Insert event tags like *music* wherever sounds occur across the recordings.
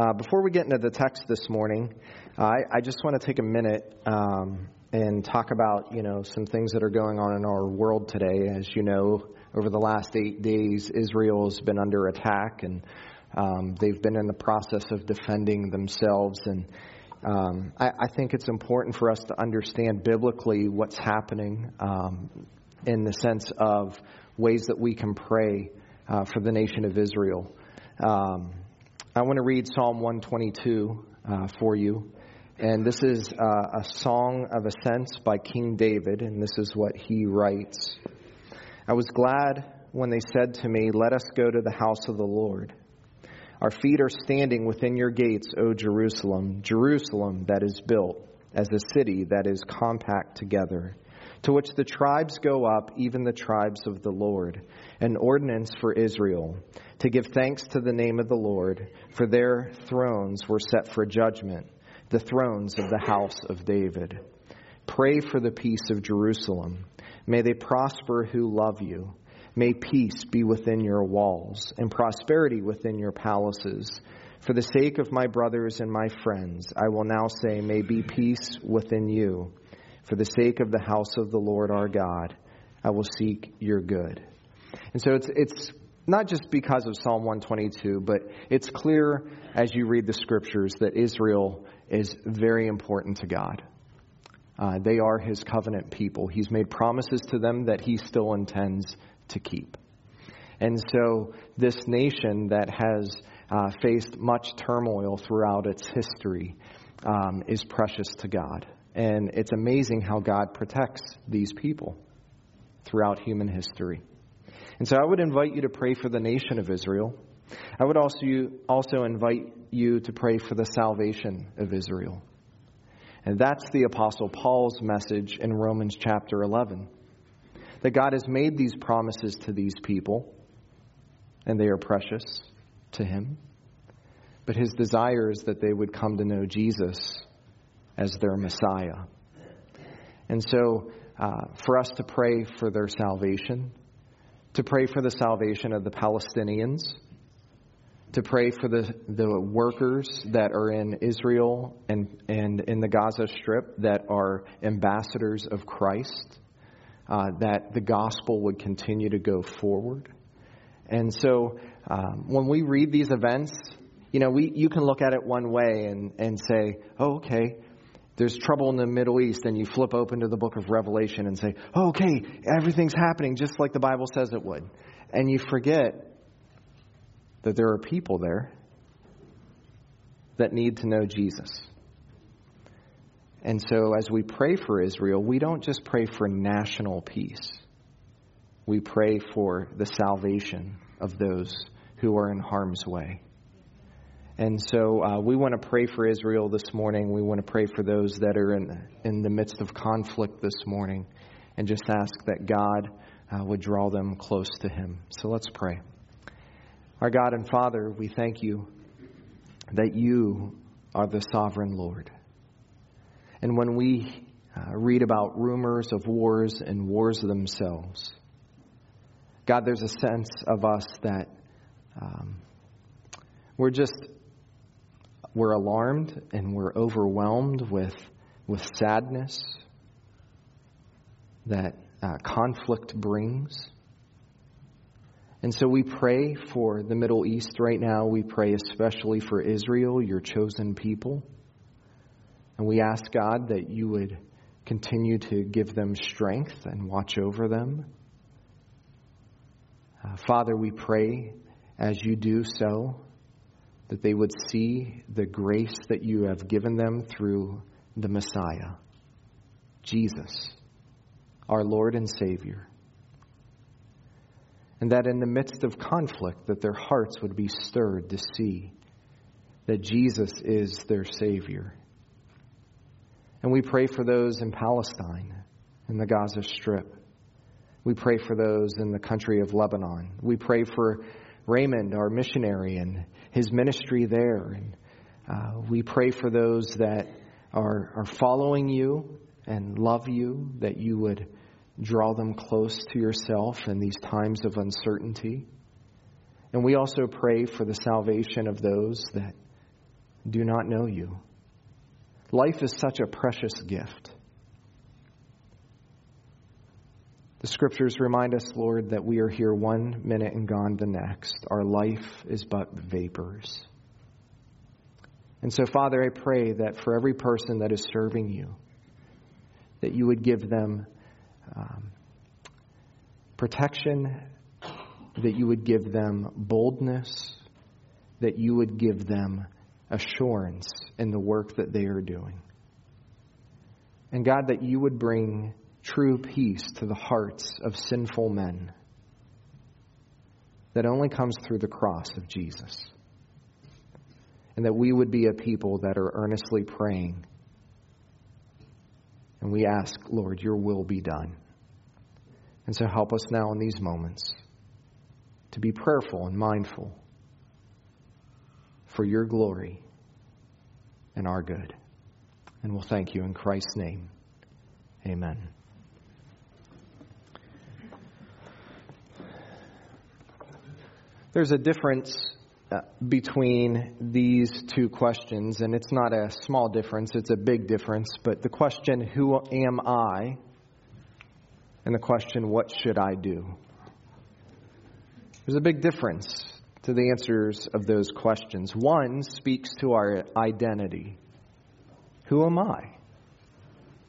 Uh, before we get into the text this morning, uh, I, I, just want to take a minute um, and talk about you know some things that are going on in our world today. As you know, over the last eight days, Israel has been under attack, and um, they've been in the process of defending themselves. And um, I, I, think it's important for us to understand biblically what's happening um, in the sense of ways that we can pray uh, for the nation of Israel. Um, I want to read Psalm 122 uh, for you. And this is uh, a song of ascents by King David, and this is what he writes I was glad when they said to me, Let us go to the house of the Lord. Our feet are standing within your gates, O Jerusalem, Jerusalem that is built as a city that is compact together to which the tribes go up, even the tribes of the Lord, an ordinance for Israel, to give thanks to the name of the Lord, for their thrones were set for judgment, the thrones of the house of David. Pray for the peace of Jerusalem. May they prosper who love you. May peace be within your walls and prosperity within your palaces. For the sake of my brothers and my friends, I will now say, May be peace within you. For the sake of the house of the Lord our God, I will seek your good. And so it's, it's not just because of Psalm 122, but it's clear as you read the scriptures that Israel is very important to God. Uh, they are his covenant people. He's made promises to them that he still intends to keep. And so, this nation that has uh, faced much turmoil throughout its history um, is precious to God. And it's amazing how God protects these people throughout human history. And so I would invite you to pray for the nation of Israel. I would also, also invite you to pray for the salvation of Israel. And that's the Apostle Paul's message in Romans chapter 11 that God has made these promises to these people, and they are precious to Him. But His desire is that they would come to know Jesus as their Messiah. And so, uh, for us to pray for their salvation, to pray for the salvation of the Palestinians, to pray for the, the workers that are in Israel and, and in the Gaza Strip that are ambassadors of Christ, uh, that the gospel would continue to go forward. And so um, when we read these events, you know, we, you can look at it one way and, and say, oh, okay, there's trouble in the Middle East, and you flip open to the book of Revelation and say, oh, okay, everything's happening just like the Bible says it would. And you forget that there are people there that need to know Jesus. And so, as we pray for Israel, we don't just pray for national peace, we pray for the salvation of those who are in harm's way. And so uh, we want to pray for Israel this morning. We want to pray for those that are in, in the midst of conflict this morning and just ask that God uh, would draw them close to Him. So let's pray. Our God and Father, we thank you that you are the sovereign Lord. And when we uh, read about rumors of wars and wars themselves, God, there's a sense of us that um, we're just we're alarmed and we're overwhelmed with, with sadness that uh, conflict brings. And so we pray for the Middle East right now. We pray especially for Israel, your chosen people. And we ask God that you would continue to give them strength and watch over them. Uh, Father, we pray as you do so that they would see the grace that you have given them through the Messiah, Jesus, our Lord and Savior. And that in the midst of conflict that their hearts would be stirred to see that Jesus is their Savior. And we pray for those in Palestine, in the Gaza Strip. We pray for those in the country of Lebanon. We pray for Raymond, our missionary, and his ministry there. And uh, we pray for those that are, are following you and love you, that you would draw them close to yourself in these times of uncertainty. And we also pray for the salvation of those that do not know you. Life is such a precious gift. The scriptures remind us, Lord, that we are here one minute and gone the next. Our life is but vapors. And so, Father, I pray that for every person that is serving you, that you would give them um, protection, that you would give them boldness, that you would give them assurance in the work that they are doing. And God, that you would bring true peace to the hearts of sinful men that only comes through the cross of Jesus. And that we would be a people that are earnestly praying. And we ask, Lord, your will be done. And so help us now in these moments to be prayerful and mindful for your glory and our good. And we'll thank you in Christ's name. Amen. There's a difference uh, between these two questions, and it's not a small difference, it's a big difference. But the question, Who am I? and the question, What should I do? There's a big difference to the answers of those questions. One speaks to our identity Who am I?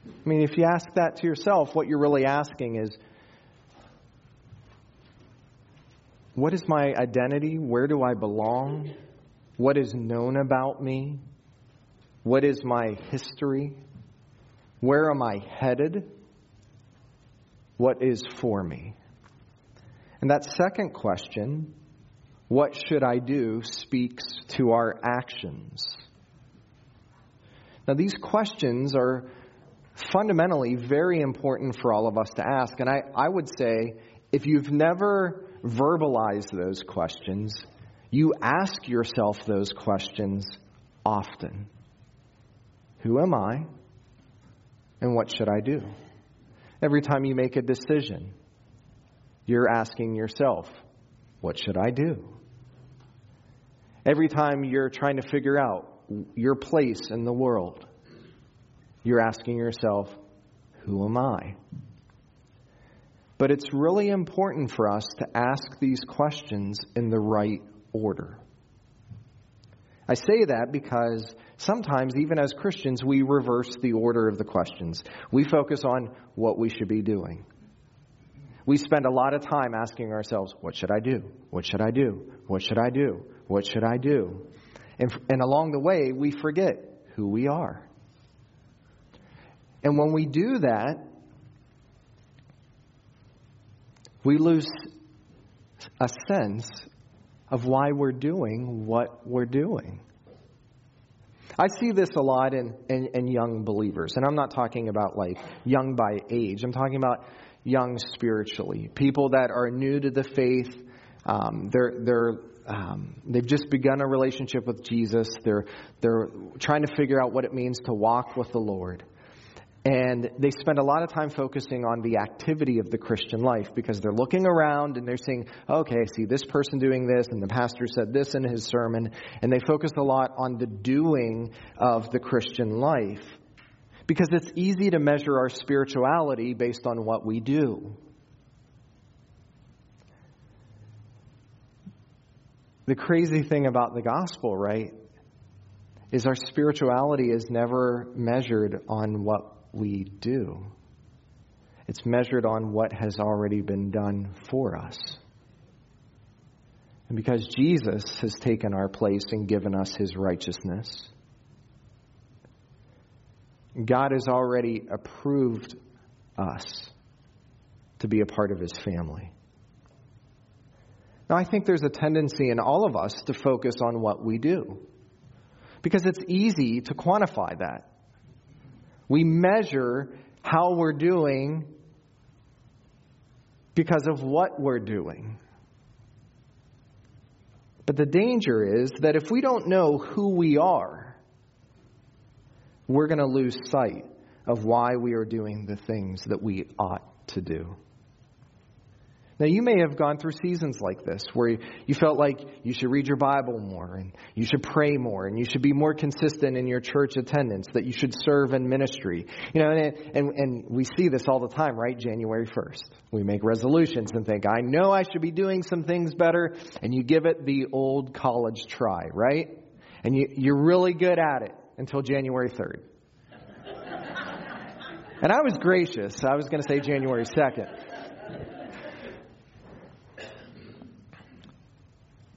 I mean, if you ask that to yourself, what you're really asking is, What is my identity? Where do I belong? What is known about me? What is my history? Where am I headed? What is for me? And that second question, what should I do, speaks to our actions. Now, these questions are fundamentally very important for all of us to ask. And I, I would say if you've never verbalize those questions, you ask yourself those questions often Who am I? And what should I do? Every time you make a decision, you're asking yourself, What should I do? Every time you're trying to figure out your place in the world, you're asking yourself, Who am I? But it's really important for us to ask these questions in the right order. I say that because sometimes, even as Christians, we reverse the order of the questions. We focus on what we should be doing. We spend a lot of time asking ourselves, What should I do? What should I do? What should I do? What should I do? And, and along the way, we forget who we are. And when we do that, we lose a sense of why we're doing what we're doing. I see this a lot in, in, in, young believers, and I'm not talking about like young by age. I'm talking about young spiritually, people that are new to the faith. Um, they're they're um, they've just begun a relationship with Jesus. They're they're trying to figure out what it means to walk with the Lord. And they spend a lot of time focusing on the activity of the Christian life because they're looking around and they're saying, okay, I see this person doing this, and the pastor said this in his sermon. And they focus a lot on the doing of the Christian life because it's easy to measure our spirituality based on what we do. The crazy thing about the gospel, right, is our spirituality is never measured on what we do. It's measured on what has already been done for us. And because Jesus has taken our place and given us his righteousness, God has already approved us to be a part of his family. Now, I think there's a tendency in all of us to focus on what we do because it's easy to quantify that. We measure how we're doing because of what we're doing. But the danger is that if we don't know who we are, we're going to lose sight of why we are doing the things that we ought to do. Now, you may have gone through seasons like this where you felt like you should read your Bible more and you should pray more and you should be more consistent in your church attendance, that you should serve in ministry. You know, and, and, and we see this all the time, right? January 1st. We make resolutions and think, I know I should be doing some things better, and you give it the old college try, right? And you, you're really good at it until January 3rd. *laughs* and I was gracious. I was going to say January 2nd.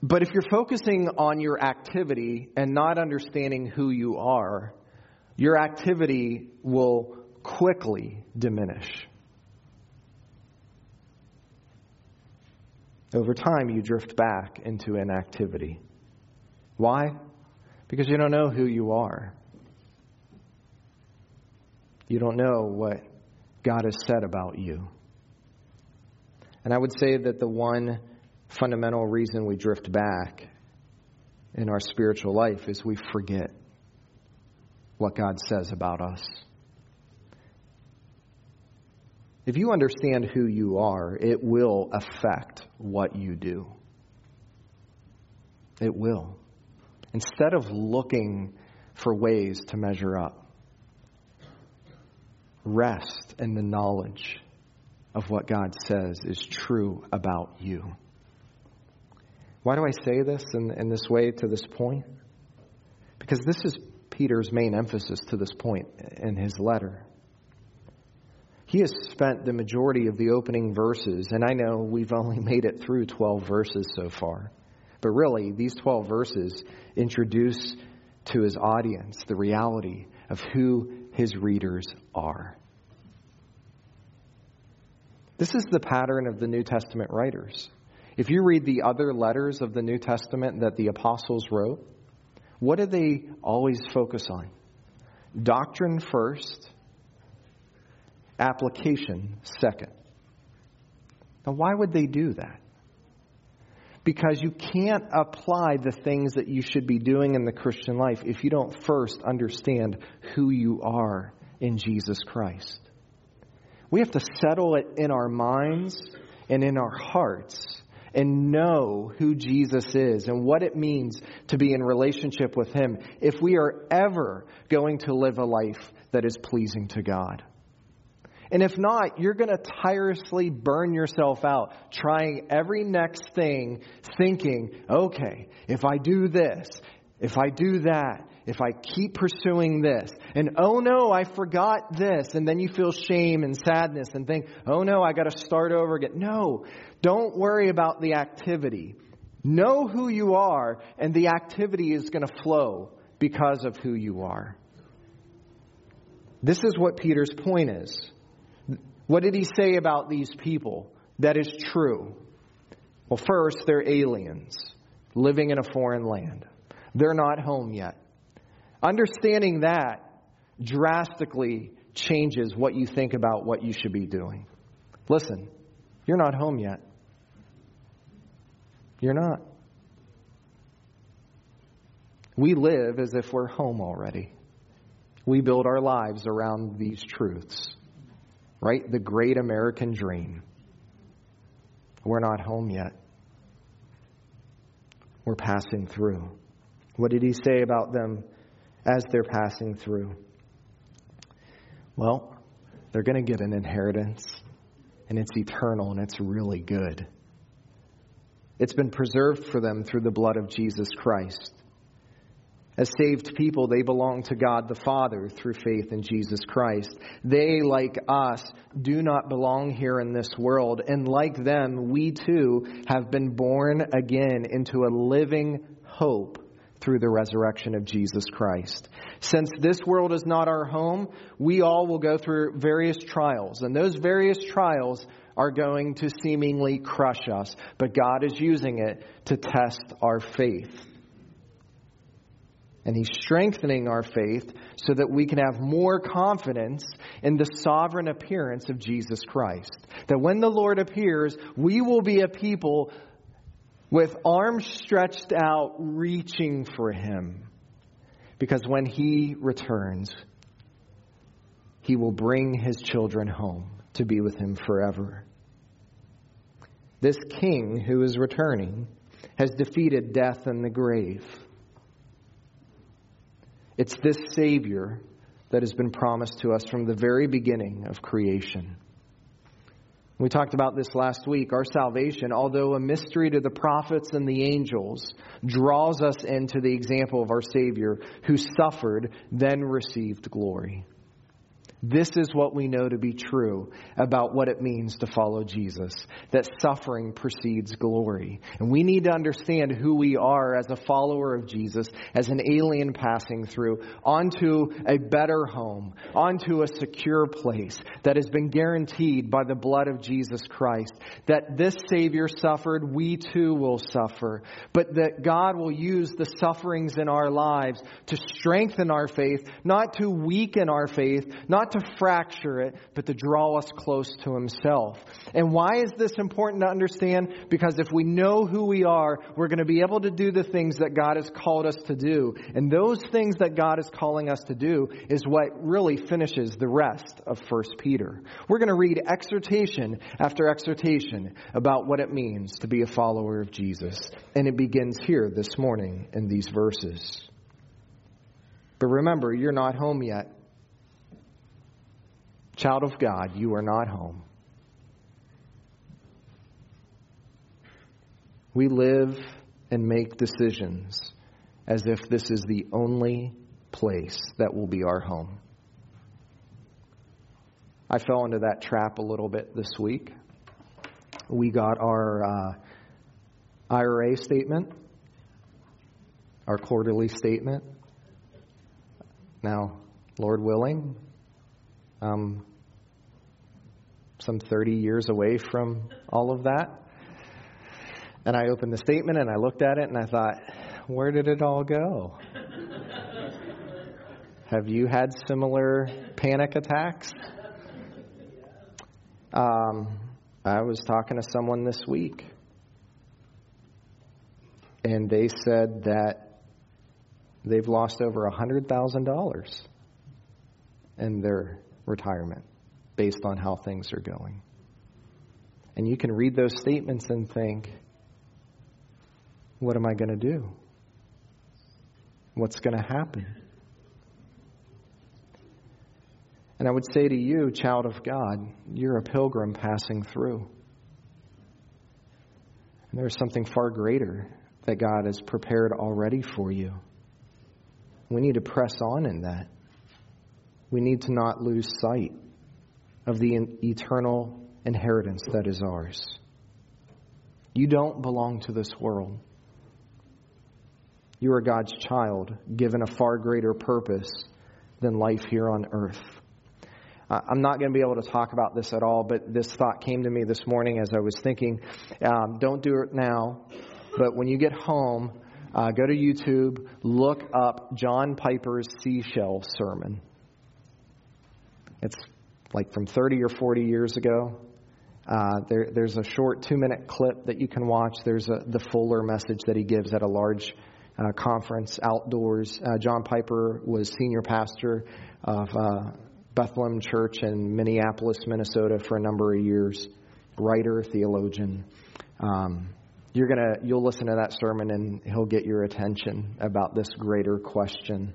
But if you're focusing on your activity and not understanding who you are, your activity will quickly diminish. Over time, you drift back into inactivity. Why? Because you don't know who you are. You don't know what God has said about you. And I would say that the one fundamental reason we drift back in our spiritual life is we forget what God says about us. If you understand who you are, it will affect what you do. It will. Instead of looking for ways to measure up, rest in the knowledge of what God says is true about you. Why do I say this in, in this way to this point? Because this is Peter's main emphasis to this point in his letter. He has spent the majority of the opening verses, and I know we've only made it through 12 verses so far, but really, these 12 verses introduce to his audience the reality of who his readers are. This is the pattern of the New Testament writers. If you read the other letters of the New Testament that the apostles wrote, what do they always focus on? Doctrine first, application second. Now, why would they do that? Because you can't apply the things that you should be doing in the Christian life if you don't first understand who you are in Jesus Christ. We have to settle it in our minds and in our hearts and know who Jesus is and what it means to be in relationship with Him if we are ever going to live a life that is pleasing to God. And if not, you're going to tirelessly burn yourself out trying every next thing, thinking, okay, if I do this, if I do that, if I keep pursuing this, and oh no, I forgot this, and then you feel shame and sadness and think, oh no, I got to start over again. No, don't worry about the activity. Know who you are, and the activity is going to flow because of who you are. This is what Peter's point is. What did he say about these people that is true? Well, first, they're aliens living in a foreign land. They're not home yet. Understanding that drastically changes what you think about what you should be doing. Listen, you're not home yet. You're not. We live as if we're home already. We build our lives around these truths, right? The great American dream. We're not home yet. We're passing through. What did he say about them as they're passing through? Well, they're going to get an inheritance, and it's eternal, and it's really good. It's been preserved for them through the blood of Jesus Christ. As saved people, they belong to God the Father through faith in Jesus Christ. They, like us, do not belong here in this world. And like them, we too have been born again into a living hope through the resurrection of Jesus Christ. Since this world is not our home, we all will go through various trials. And those various trials are going to seemingly crush us, but God is using it to test our faith. And He's strengthening our faith so that we can have more confidence in the sovereign appearance of Jesus Christ. That when the Lord appears, we will be a people with arms stretched out, reaching for Him. Because when He returns, He will bring His children home to be with Him forever. this king who is returning has defeated death and the grave. It's this Savior that has been promised to us from the very beginning of creation. We talked about this last week. Our salvation, although a mystery to the prophets and the angels, draws us into the example of our Savior who suffered, then received glory. This is what we know to be true about what it means to follow Jesus that suffering precedes glory. And we need to understand who we are as a follower of Jesus, as an alien passing through, onto a better home, onto a secure place that has been guaranteed by the blood of Jesus Christ. That this Savior suffered, we too will suffer. But that God will use the sufferings in our lives to strengthen our faith, not to weaken our faith, not to fracture it, but to draw us close to Himself. And why is this important to understand? Because if we know who we are, we're going to be able to do the things that God has called us to do. And those things that God is calling us to do is what really finishes the rest of 1 Peter. We're going to read exhortation after exhortation about what it means to be a follower of Jesus. And it begins here this morning in these verses. But remember, you're not home yet. Child of God, you are not home. We live and make decisions as if this is the only place that will be our home. I fell into that trap a little bit this week. We got our uh, IRA statement, our quarterly statement. Now, Lord willing, um, some 30 years away from all of that. And I opened the statement and I looked at it and I thought, where did it all go? *laughs* Have you had similar panic attacks? Um, I was talking to someone this week, and they said that they've lost over $100,000 in their retirement based on how things are going. And you can read those statements and think, what am I going to do? What's going to happen? And I would say to you, child of God, you're a pilgrim passing through. And there's something far greater that God has prepared already for you. We need to press on in that. We need to not lose sight of the eternal inheritance that is ours. You don't belong to this world. You are God's child, given a far greater purpose than life here on earth. Uh, I'm not going to be able to talk about this at all, but this thought came to me this morning as I was thinking. Um, don't do it now, but when you get home, uh, go to YouTube, look up John Piper's seashell sermon. It's like from 30 or 40 years ago. Uh, there, there's a short two minute clip that you can watch. There's a, the fuller message that he gives at a large uh, conference outdoors. Uh, John Piper was senior pastor of uh, Bethlehem Church in Minneapolis, Minnesota for a number of years. Writer, theologian. Um, you're gonna, you'll listen to that sermon and he'll get your attention about this greater question.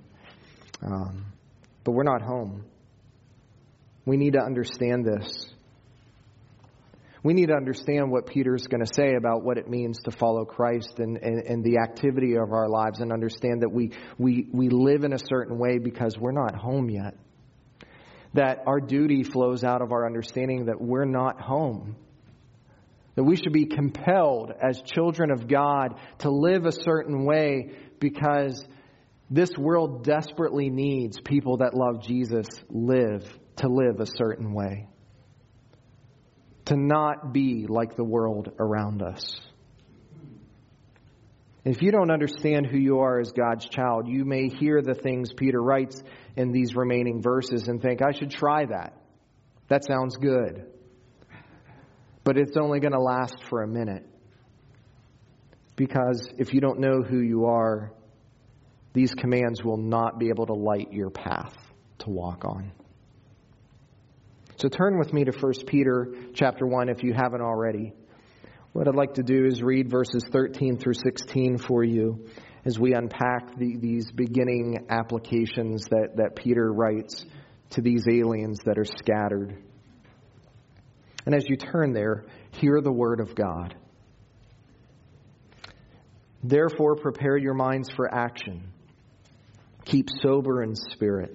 Um, but we're not home. We need to understand this. We need to understand what Peter's going to say about what it means to follow Christ and, and, and, the activity of our lives and understand that we, we, we live in a certain way because we're not home yet. That our duty flows out of our understanding that we're not home. That we should be compelled as children of God to live a certain way because this world desperately needs people that love Jesus live to live a certain way, to not be like the world around us. If you don't understand who you are as God's child, you may hear the things Peter writes in these remaining verses and think, I should try that. That sounds good. But it's only going to last for a minute. Because if you don't know who you are, these commands will not be able to light your path to walk on. So turn with me to 1 Peter chapter 1 if you haven't already. What I'd like to do is read verses 13 through 16 for you as we unpack the, these beginning applications that, that Peter writes to these aliens that are scattered. And as you turn there, hear the word of God. Therefore, prepare your minds for action. Keep sober in spirit.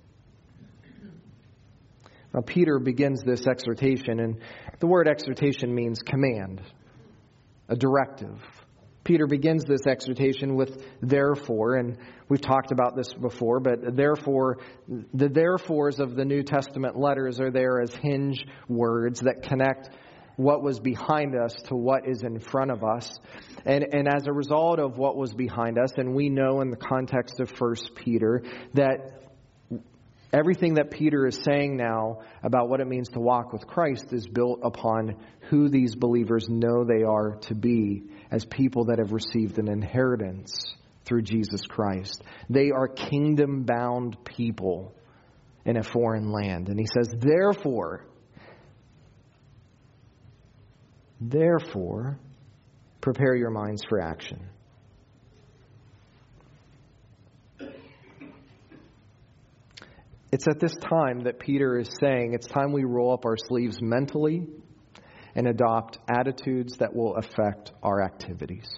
Now, Peter begins this exhortation, and the word exhortation means command, a directive. Peter begins this exhortation with therefore, and we've talked about this before, but therefore, the therefores of the New Testament letters are there as hinge words that connect what was behind us to what is in front of us. And, and as a result of what was behind us, and we know in the context of First Peter that Everything that Peter is saying now about what it means to walk with Christ is built upon who these believers know they are to be as people that have received an inheritance through Jesus Christ. They are kingdom bound people in a foreign land. And he says, therefore, therefore, prepare your minds for action. It's at this time that Peter is saying it's time we roll up our sleeves mentally and adopt attitudes that will affect our activities.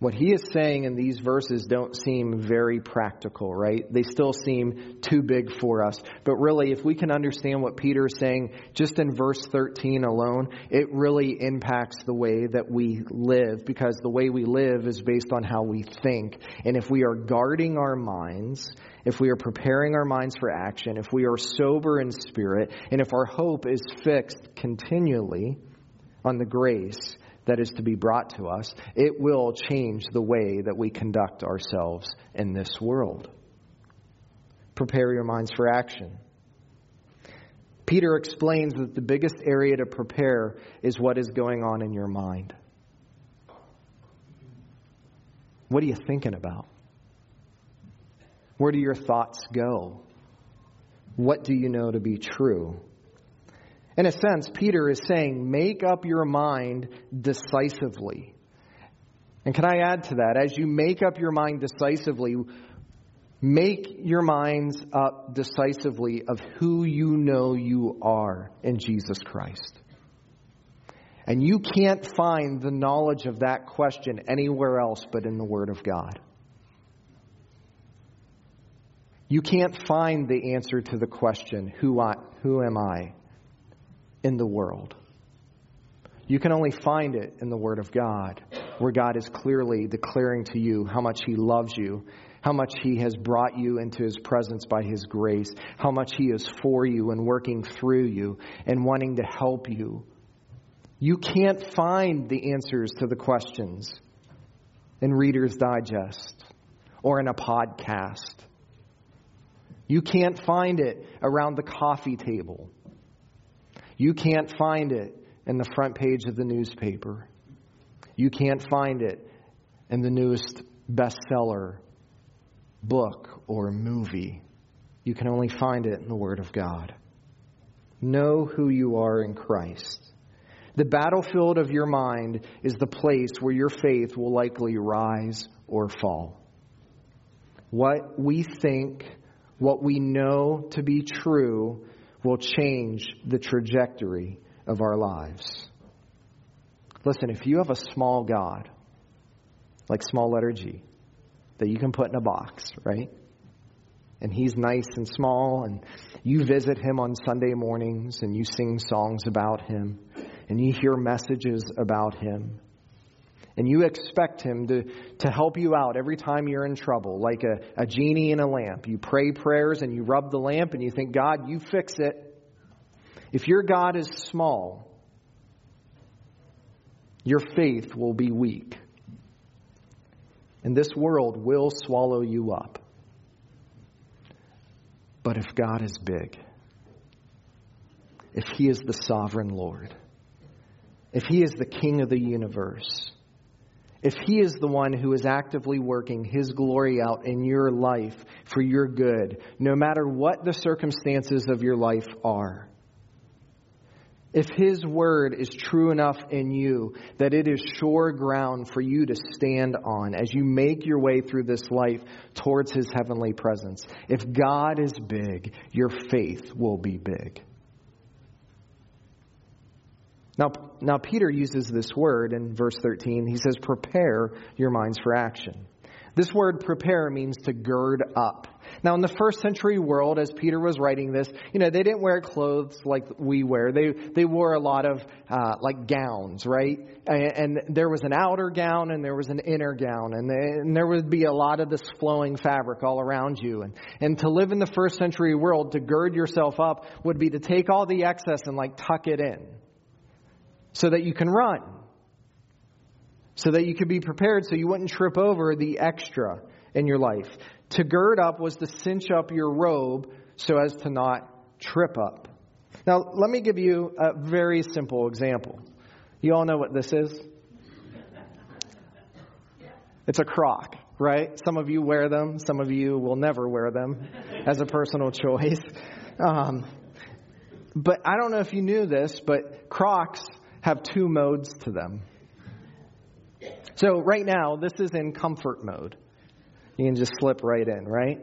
What he is saying in these verses don't seem very practical, right? They still seem too big for us. But really, if we can understand what Peter is saying just in verse 13 alone, it really impacts the way that we live because the way we live is based on how we think. And if we are guarding our minds, if we are preparing our minds for action, if we are sober in spirit, and if our hope is fixed continually on the grace, that is to be brought to us, it will change the way that we conduct ourselves in this world. Prepare your minds for action. Peter explains that the biggest area to prepare is what is going on in your mind. What are you thinking about? Where do your thoughts go? What do you know to be true? In a sense, Peter is saying, make up your mind decisively. And can I add to that? As you make up your mind decisively, make your minds up decisively of who you know you are in Jesus Christ. And you can't find the knowledge of that question anywhere else but in the Word of God. You can't find the answer to the question, who, I, who am I? In the world. You can only find it in the Word of God, where God is clearly declaring to you how much He loves you, how much He has brought you into His presence by His grace, how much He is for you and working through you and wanting to help you. You can't find the answers to the questions in Reader's Digest or in a podcast. You can't find it around the coffee table. You can't find it in the front page of the newspaper. You can't find it in the newest bestseller book or movie. You can only find it in the Word of God. Know who you are in Christ. The battlefield of your mind is the place where your faith will likely rise or fall. What we think, what we know to be true, will change the trajectory of our lives. Listen, if you have a small God, like small letter G, that you can put in a box, right? And he's nice and small, and you visit him on Sunday mornings, and you sing songs about him, and you hear messages about him and you expect Him to, to help you out every time you're in trouble, like a, a genie in a lamp. You pray prayers and you rub the lamp and you think, God, you fix it. If your God is small, your faith will be weak. And this world will swallow you up. But if God is big, if He is the sovereign Lord, if He is the King of the universe, if He is the one who is actively working His glory out in your life for your good, no matter what the circumstances of your life are, if His word is true enough in you that it is sure ground for you to stand on as you make your way through this life towards His heavenly presence, if God is big, your faith will be big. Now, now Peter uses this word in verse 13. He says, prepare your minds for action. This word prepare means to gird up. Now, in the first century world, as Peter was writing this, you know, they didn't wear clothes like we wear. They, they wore a lot of, uh, like gowns, right? And, and, there was an outer gown and there was an inner gown. And, they, and there would be a lot of this flowing fabric all around you. And, and to live in the first century world, to gird yourself up would be to take all the excess and like tuck it in so that you can run, so that you could be prepared so you wouldn't trip over the extra in your life. To gird up was to cinch up your robe so as to not trip up. Now, let me give you a very simple example. You all know what this is? It's a croc, right? Some of you wear them, some of you will never wear them as a personal *laughs* choice. Um, but I don't know if you knew this, but crocs have two modes to them. So right now, this is in comfort mode. You can just slip right in, right?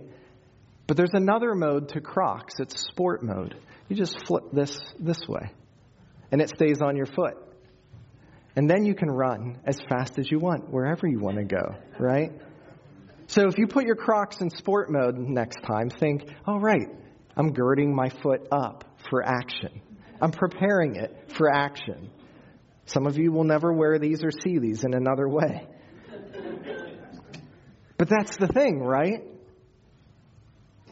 But there's another mode to Crocs. It's sport mode. You just flip this this way, and it stays on your foot. And then you can run as fast as you want, wherever you want to go, right? So if you put your Crocs in sport mode next time, think, all right, I'm girding my foot up for action. I'm preparing it for action. Some of you will never wear these or see these in another way. But that's the thing, right?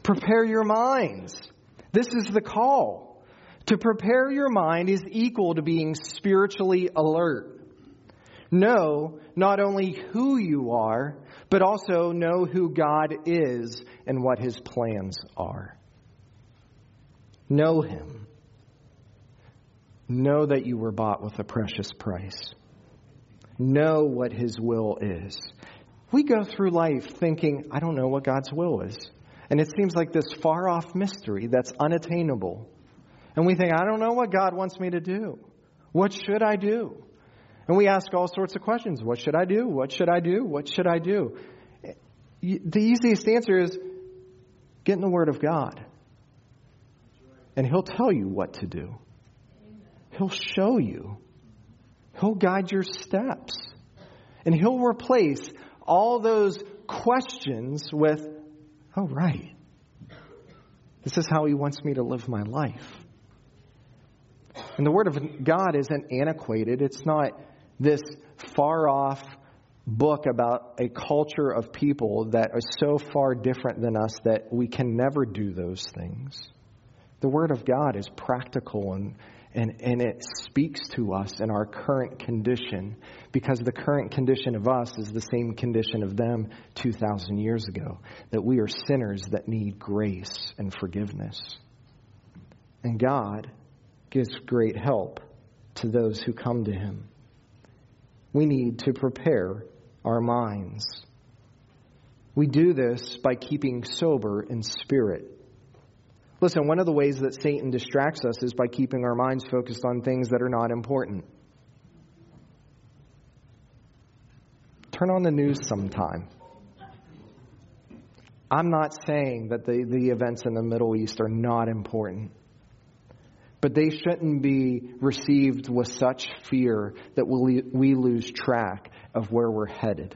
Prepare your minds. This is the call. To prepare your mind is equal to being spiritually alert. Know not only who you are, but also know who God is and what his plans are. Know him. Know that you were bought with a precious price. Know what His will is. We go through life thinking, I don't know what God's will is. And it seems like this far off mystery that's unattainable. And we think, I don't know what God wants me to do. What should I do? And we ask all sorts of questions. What should I do? What should I do? What should I do? The easiest answer is get in the Word of God. And He'll tell you what to do. He'll show you. He'll guide your steps. And He'll replace all those questions with, oh, right. This is how He wants me to live my life. And the Word of God isn't antiquated, it's not this far off book about a culture of people that are so far different than us that we can never do those things. The Word of God is practical and and, and it speaks to us in our current condition because the current condition of us is the same condition of them 2,000 years ago. That we are sinners that need grace and forgiveness. And God gives great help to those who come to Him. We need to prepare our minds. We do this by keeping sober in spirit Listen, one of the ways that Satan distracts us is by keeping our minds focused on things that are not important. Turn on the news sometime. I'm not saying that the, the events in the Middle East are not important, but they shouldn't be received with such fear that we, we lose track of where we're headed.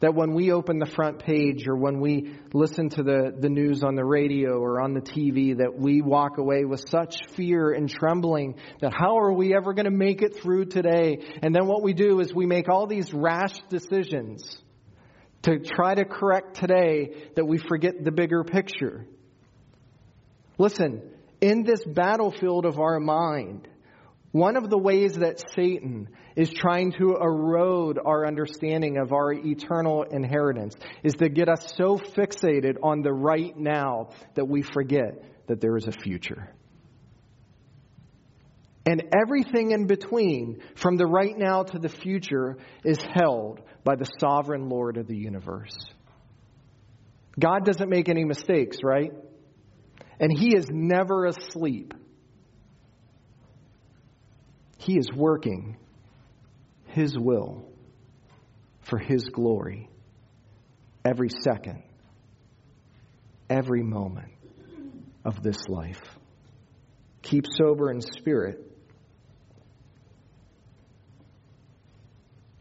That when we open the front page or when we listen to the, the news on the radio or on the TV, that we walk away with such fear and trembling that how are we ever going to make it through today? And then what we do is we make all these rash decisions to try to correct today that we forget the bigger picture. Listen, in this battlefield of our mind, One of the ways that Satan is trying to erode our understanding of our eternal inheritance is to get us so fixated on the right now that we forget that there is a future. And everything in between, from the right now to the future, is held by the sovereign Lord of the universe. God doesn't make any mistakes, right? And He is never asleep. He is working His will for His glory every second, every moment of this life. Keep sober in spirit.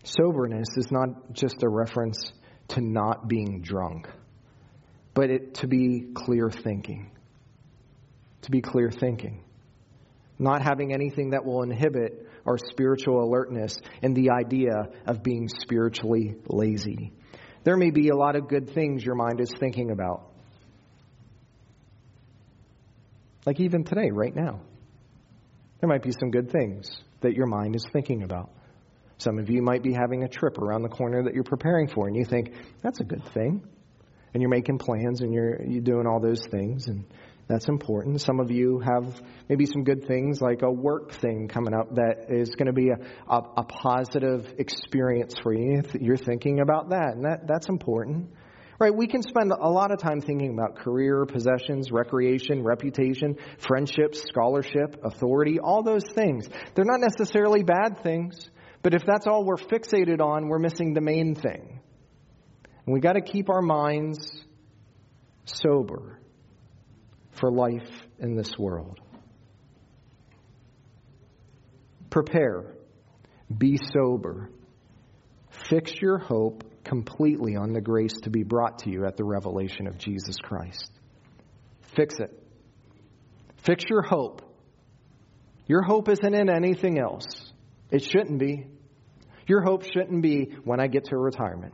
Soberness is not just a reference to not being drunk, but it, to be clear thinking. To be clear thinking not having anything that will inhibit our spiritual alertness and the idea of being spiritually lazy. There may be a lot of good things your mind is thinking about. Like even today, right now. There might be some good things that your mind is thinking about. Some of you might be having a trip around the corner that you're preparing for, and you think, that's a good thing. And you're making plans and you're, you're doing all those things. And that's important. Some of you have maybe some good things like a work thing coming up that is going to be a, a, a, positive experience for you. You're thinking about that, and that, that's important. Right? We can spend a lot of time thinking about career, possessions, recreation, reputation, friendships, scholarship, authority, all those things. They're not necessarily bad things, but if that's all we're fixated on, we're missing the main thing. And we got to keep our minds sober for life in this world. Prepare, be sober, fix your hope completely on the grace to be brought to you at the revelation of Jesus Christ. Fix it. Fix your hope. Your hope isn't in anything else. It shouldn't be. Your hope shouldn't be when I get to retirement.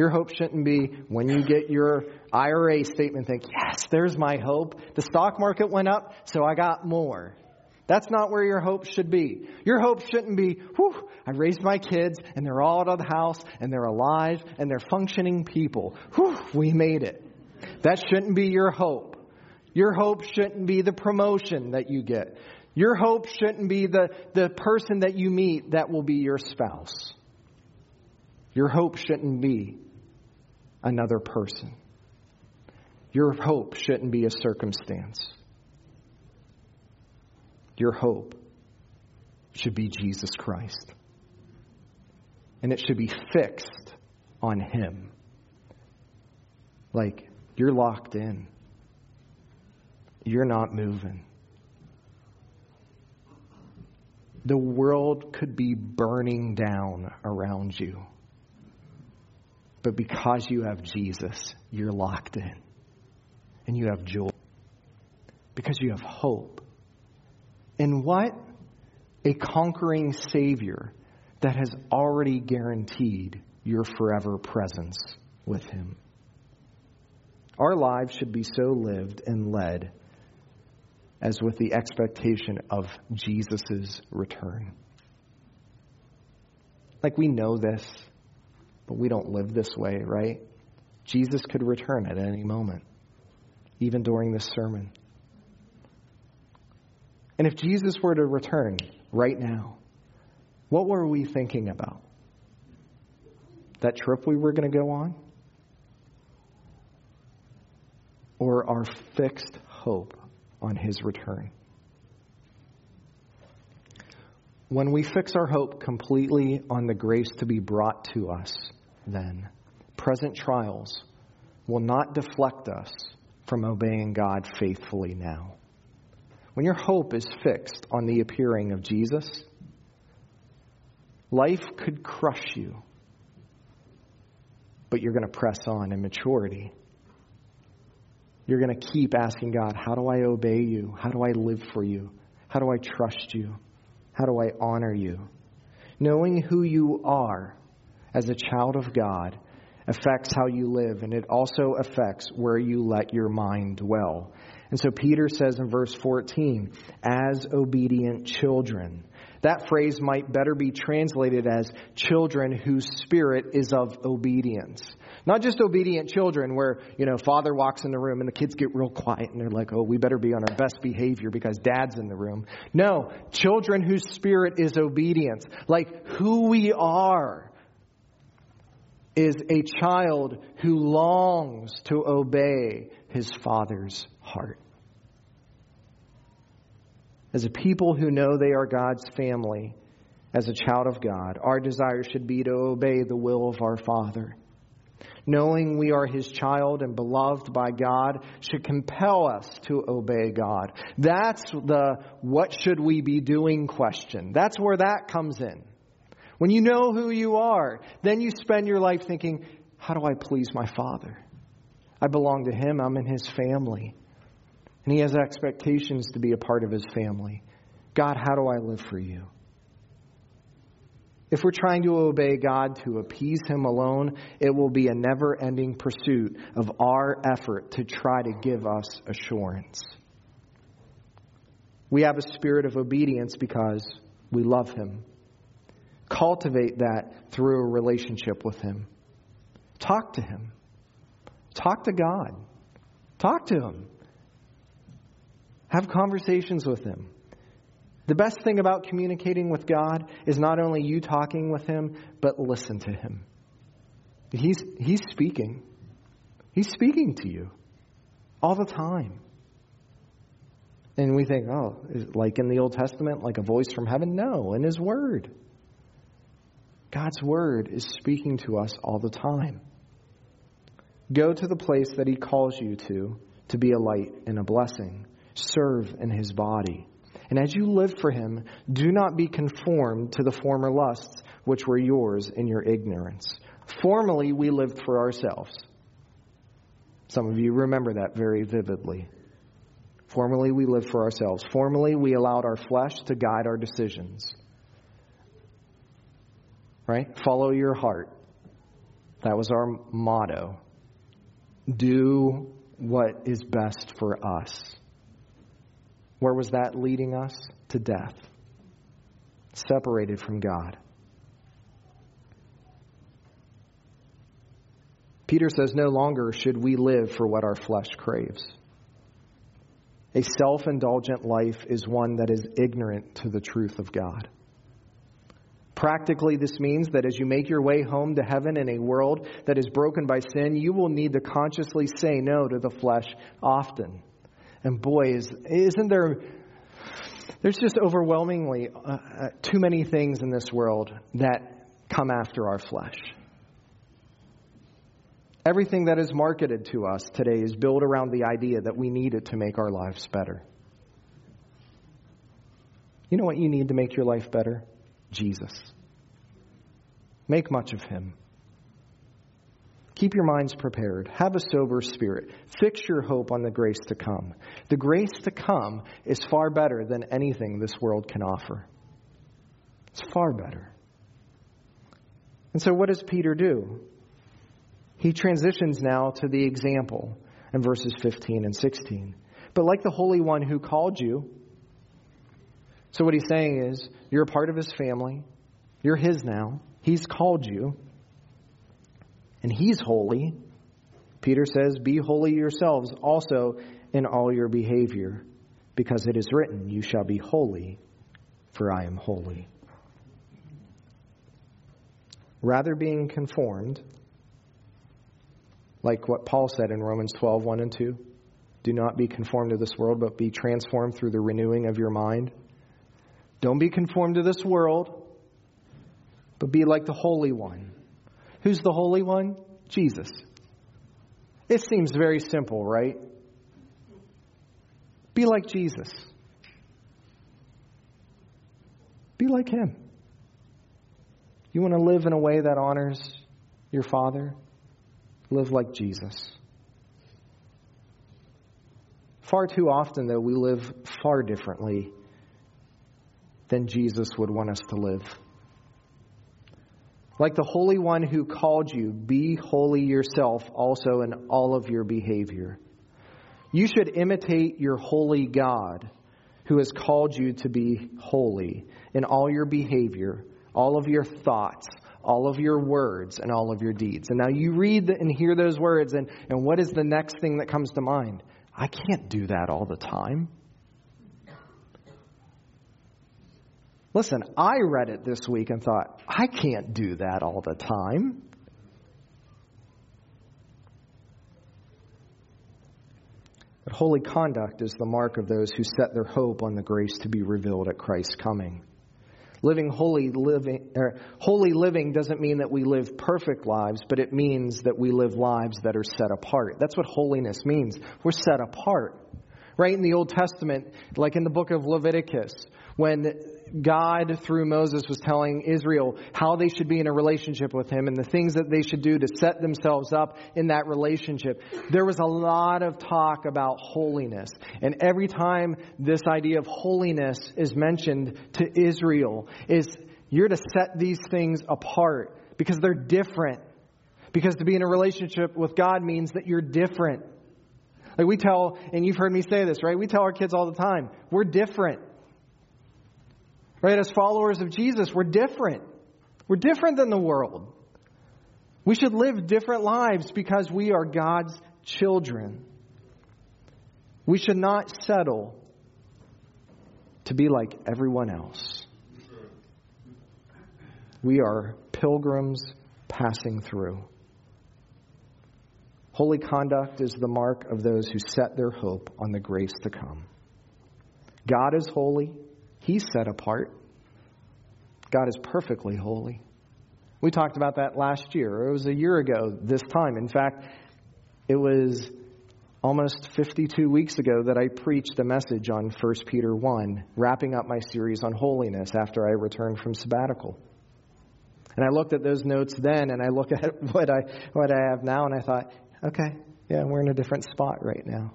Your hope shouldn't be when you get your IRA statement, think, yes, there's my hope. The stock market went up, so I got more. That's not where your hope should be. Your hope shouldn't be, whew, I raised my kids and they're all out of the house and they're alive and they're functioning people. Whew, we made it. That shouldn't be your hope. Your hope shouldn't be the promotion that you get. Your hope shouldn't be the, the person that you meet that will be your spouse. Your hope shouldn't be another person. Your hope shouldn't be a circumstance. Your hope should be Jesus Christ. And it should be fixed on Him. Like you're locked in, you're not moving. The world could be burning down around you. But because you have Jesus, you're locked in. And you have joy. Because you have hope. And what? A conquering Savior that has already guaranteed your forever presence with Him. Our lives should be so lived and led as with the expectation of Jesus' return. Like we know this. But we don't live this way, right? Jesus could return at any moment, even during this sermon. And if Jesus were to return right now, what were we thinking about? That trip we were going to go on? Or our fixed hope on his return? When we fix our hope completely on the grace to be brought to us, then, present trials will not deflect us from obeying God faithfully now. When your hope is fixed on the appearing of Jesus, life could crush you, but you're going to press on in maturity. You're going to keep asking God, How do I obey you? How do I live for you? How do I trust you? How do I honor you? Knowing who you are as a child of God affects how you live, and it also affects where you let your mind dwell. And so Peter says in verse 14, as obedient children. That phrase might better be translated as children whose spirit is of obedience. Not just obedient children where, you know, father walks in the room and the kids get real quiet and they're like, oh, we better be on our best behavior because dad's in the room. No, children whose spirit is obedience. Like who we are is a child who longs to obey his father's heart. As a people who know they are God's family, as a child of God, our desire should be to obey the will of our Father. Knowing we are His child and beloved by God should compel us to obey God. That's the what should we be doing question. That's where that comes in. When you know who you are, then you spend your life thinking, how do I please my Father? I belong to Him, I'm in His family. And He has expectations to be a part of His family. God, how do I live for you? If we're trying to obey God to appease Him alone, it will be a never ending pursuit of our effort to try to give us assurance. We have a spirit of obedience because we love Him. Cultivate that through a relationship with Him. Talk to Him. Talk to God. Talk to Him. Have conversations with Him. The best thing about communicating with God is not only you talking with Him, but listen to Him. He's, he's speaking. He's speaking to you all the time. And we think, oh, like in the Old Testament, like a voice from heaven? No, in His Word. God's Word is speaking to us all the time. Go to the place that He calls you to to be a light and a blessing. Serve in His body. And as you live for him, do not be conformed to the former lusts which were yours in your ignorance. Formerly, we lived for ourselves. Some of you remember that very vividly. Formerly, we lived for ourselves. Formerly, we allowed our flesh to guide our decisions. Right? Follow your heart. That was our motto. Do what is best for us. Where was that leading us? To death. Separated from God. Peter says, No longer should we live for what our flesh craves. A self indulgent life is one that is ignorant to the truth of God. Practically, this means that as you make your way home to heaven in a world that is broken by sin, you will need to consciously say no to the flesh often. And boy, is, isn't there, there's just overwhelmingly uh, uh, too many things in this world that come after our flesh. Everything that is marketed to us today is built around the idea that we need it to make our lives better. You know what you need to make your life better? Jesus. Make much of him. Keep your minds prepared. Have a sober spirit. Fix your hope on the grace to come. The grace to come is far better than anything this world can offer. It's far better. And so, what does Peter do? He transitions now to the example in verses 15 and 16. But like the Holy One who called you, so what he's saying is, you're a part of his family. You're his now. He's called you and he's holy. Peter says, Be holy yourselves also in all your behavior, because it is written, You shall be holy, for I am holy. Rather being conformed, like what Paul said in Romans 12, 1 and 2, do not be conformed to this world, but be transformed through the renewing of your mind. Don't be conformed to this world, but be like the Holy One Who's the Holy One? Jesus. It seems very simple, right? Be like Jesus. Be like Him. You want to live in a way that honors your Father? Live like Jesus. Far too often, though, we live far differently than Jesus would want us to live. Like the Holy One who called you, be holy yourself also in all of your behavior. You should imitate your holy God who has called you to be holy in all your behavior, all of your thoughts, all of your words, and all of your deeds. And now you read and hear those words, and, and what is the next thing that comes to mind? I can't do that all the time. Listen, I read it this week and thought, I can't do that all the time. But holy conduct is the mark of those who set their hope on the grace to be revealed at Christ's coming. Living holy living er, holy living doesn't mean that we live perfect lives, but it means that we live lives that are set apart. That's what holiness means. We're set apart. Right in the Old Testament, like in the book of Leviticus, when God, through Moses, was telling Israel how they should be in a relationship with Him and the things that they should do to set themselves up in that relationship. There was a lot of talk about holiness. And every time this idea of holiness is mentioned to Israel, is you're to set these things apart because they're different. Because to be in a relationship with God means that you're different. Like we tell, and you've heard me say this, right? We tell our kids all the time, we're different. Right? As followers of Jesus, we're different. We're different than the world. We should live different lives because we are God's children. We should not settle to be like everyone else. We are pilgrims passing through. Holy conduct is the mark of those who set their hope on the grace to come. God is holy. He's set apart. God is perfectly holy. We talked about that last year. It was a year ago this time. In fact, it was almost 52 weeks ago that I preached a message on 1 Peter 1, wrapping up my series on holiness after I returned from sabbatical. And I looked at those notes then and I look *laughs* at what I what I have now and I thought, okay, yeah, we're in a different spot right now.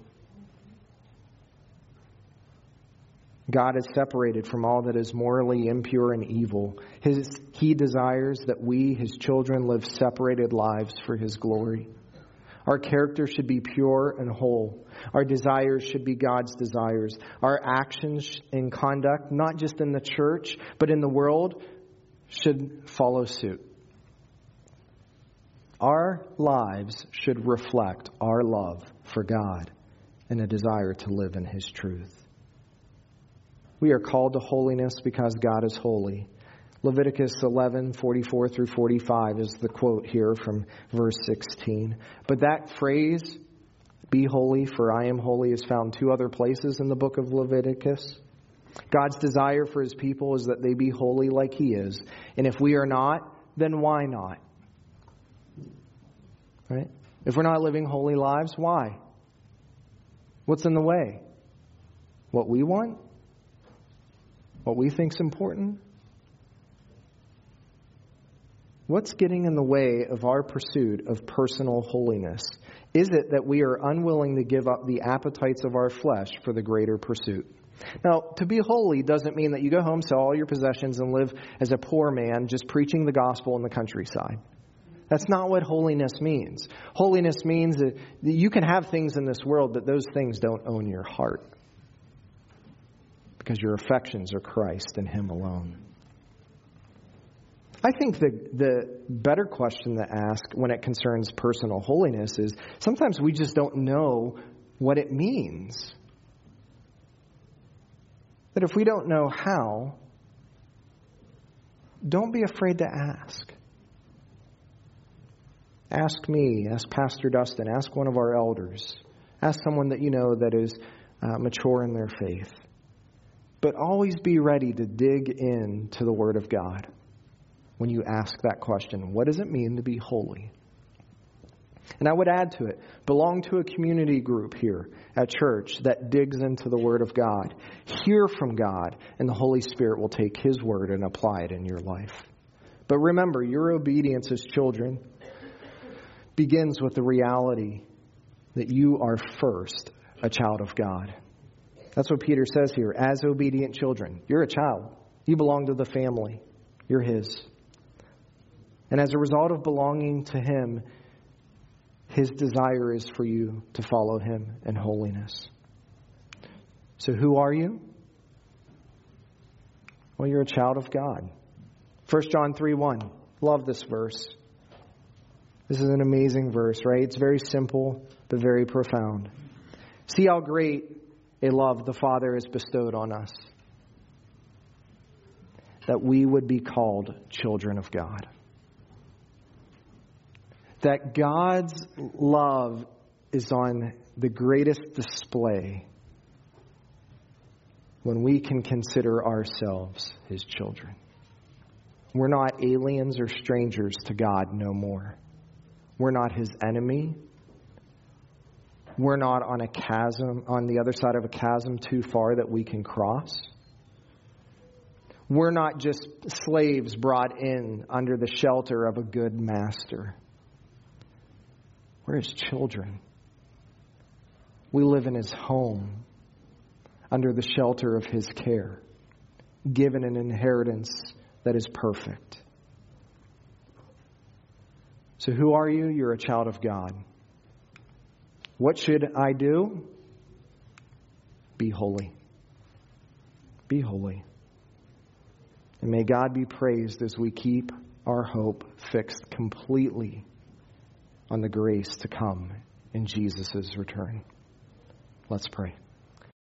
God is separated from all that is morally impure and evil. His, he desires that we, his children, live separated lives for his glory. Our character should be pure and whole. Our desires should be God's desires. Our actions and conduct, not just in the church, but in the world, should follow suit. Our lives should reflect our love for God and a desire to live in His truth. We are called to holiness because God is holy. Leviticus 11, 44 through 45 is the quote here from verse 16. But that phrase, be holy, for I am holy, is found two other places in the book of Leviticus. God's desire for his people is that they be holy like he is. And if we are not, then why not? Right? If we're not living holy lives, why? What's in the way? What we want? What we think is important? What's getting in the way of our pursuit of personal holiness? Is it that we are unwilling to give up the appetites of our flesh for the greater pursuit? Now, to be holy doesn't mean that you go home, sell all your possessions, and live as a poor man just preaching the gospel in the countryside. That's not what holiness means. Holiness means that you can have things in this world, but those things don't own your heart because your affections are Christ and Him alone. I think the, the better question to ask when it concerns personal holiness is sometimes we just don't know what it means. That if we don't know how, don't be afraid to ask. Ask me, ask Pastor Dustin, ask one of our elders, ask someone that you know that is uh, mature in their faith. But always be ready to dig into the Word of God when you ask that question what does it mean to be holy? And I would add to it belong to a community group here at church that digs into the Word of God. Hear from God, and the Holy Spirit will take His Word and apply it in your life. But remember, your obedience as children begins with the reality that you are first a child of God. That's what Peter says here. As obedient children, you're a child. You belong to the family. You're his. And as a result of belonging to Him, His desire is for you to follow Him in holiness. So, who are you? Well, you're a child of God. 1 John 3 1. Love this verse. This is an amazing verse, right? It's very simple, but very profound. See how great a love the Father has bestowed on us. That we would be called children of God. That God's love is on the greatest display when we can consider ourselves his children. We're not aliens or strangers to God no more. We're not his enemy. We're not on a chasm, on the other side of a chasm too far that we can cross. We're not just slaves brought in under the shelter of a good master. We're his children. We live in his home under the shelter of his care, given an inheritance that is perfect. So, who are you? You're a child of God. What should I do? Be holy. Be holy. And may God be praised as we keep our hope fixed completely on the grace to come in Jesus' return. Let's pray.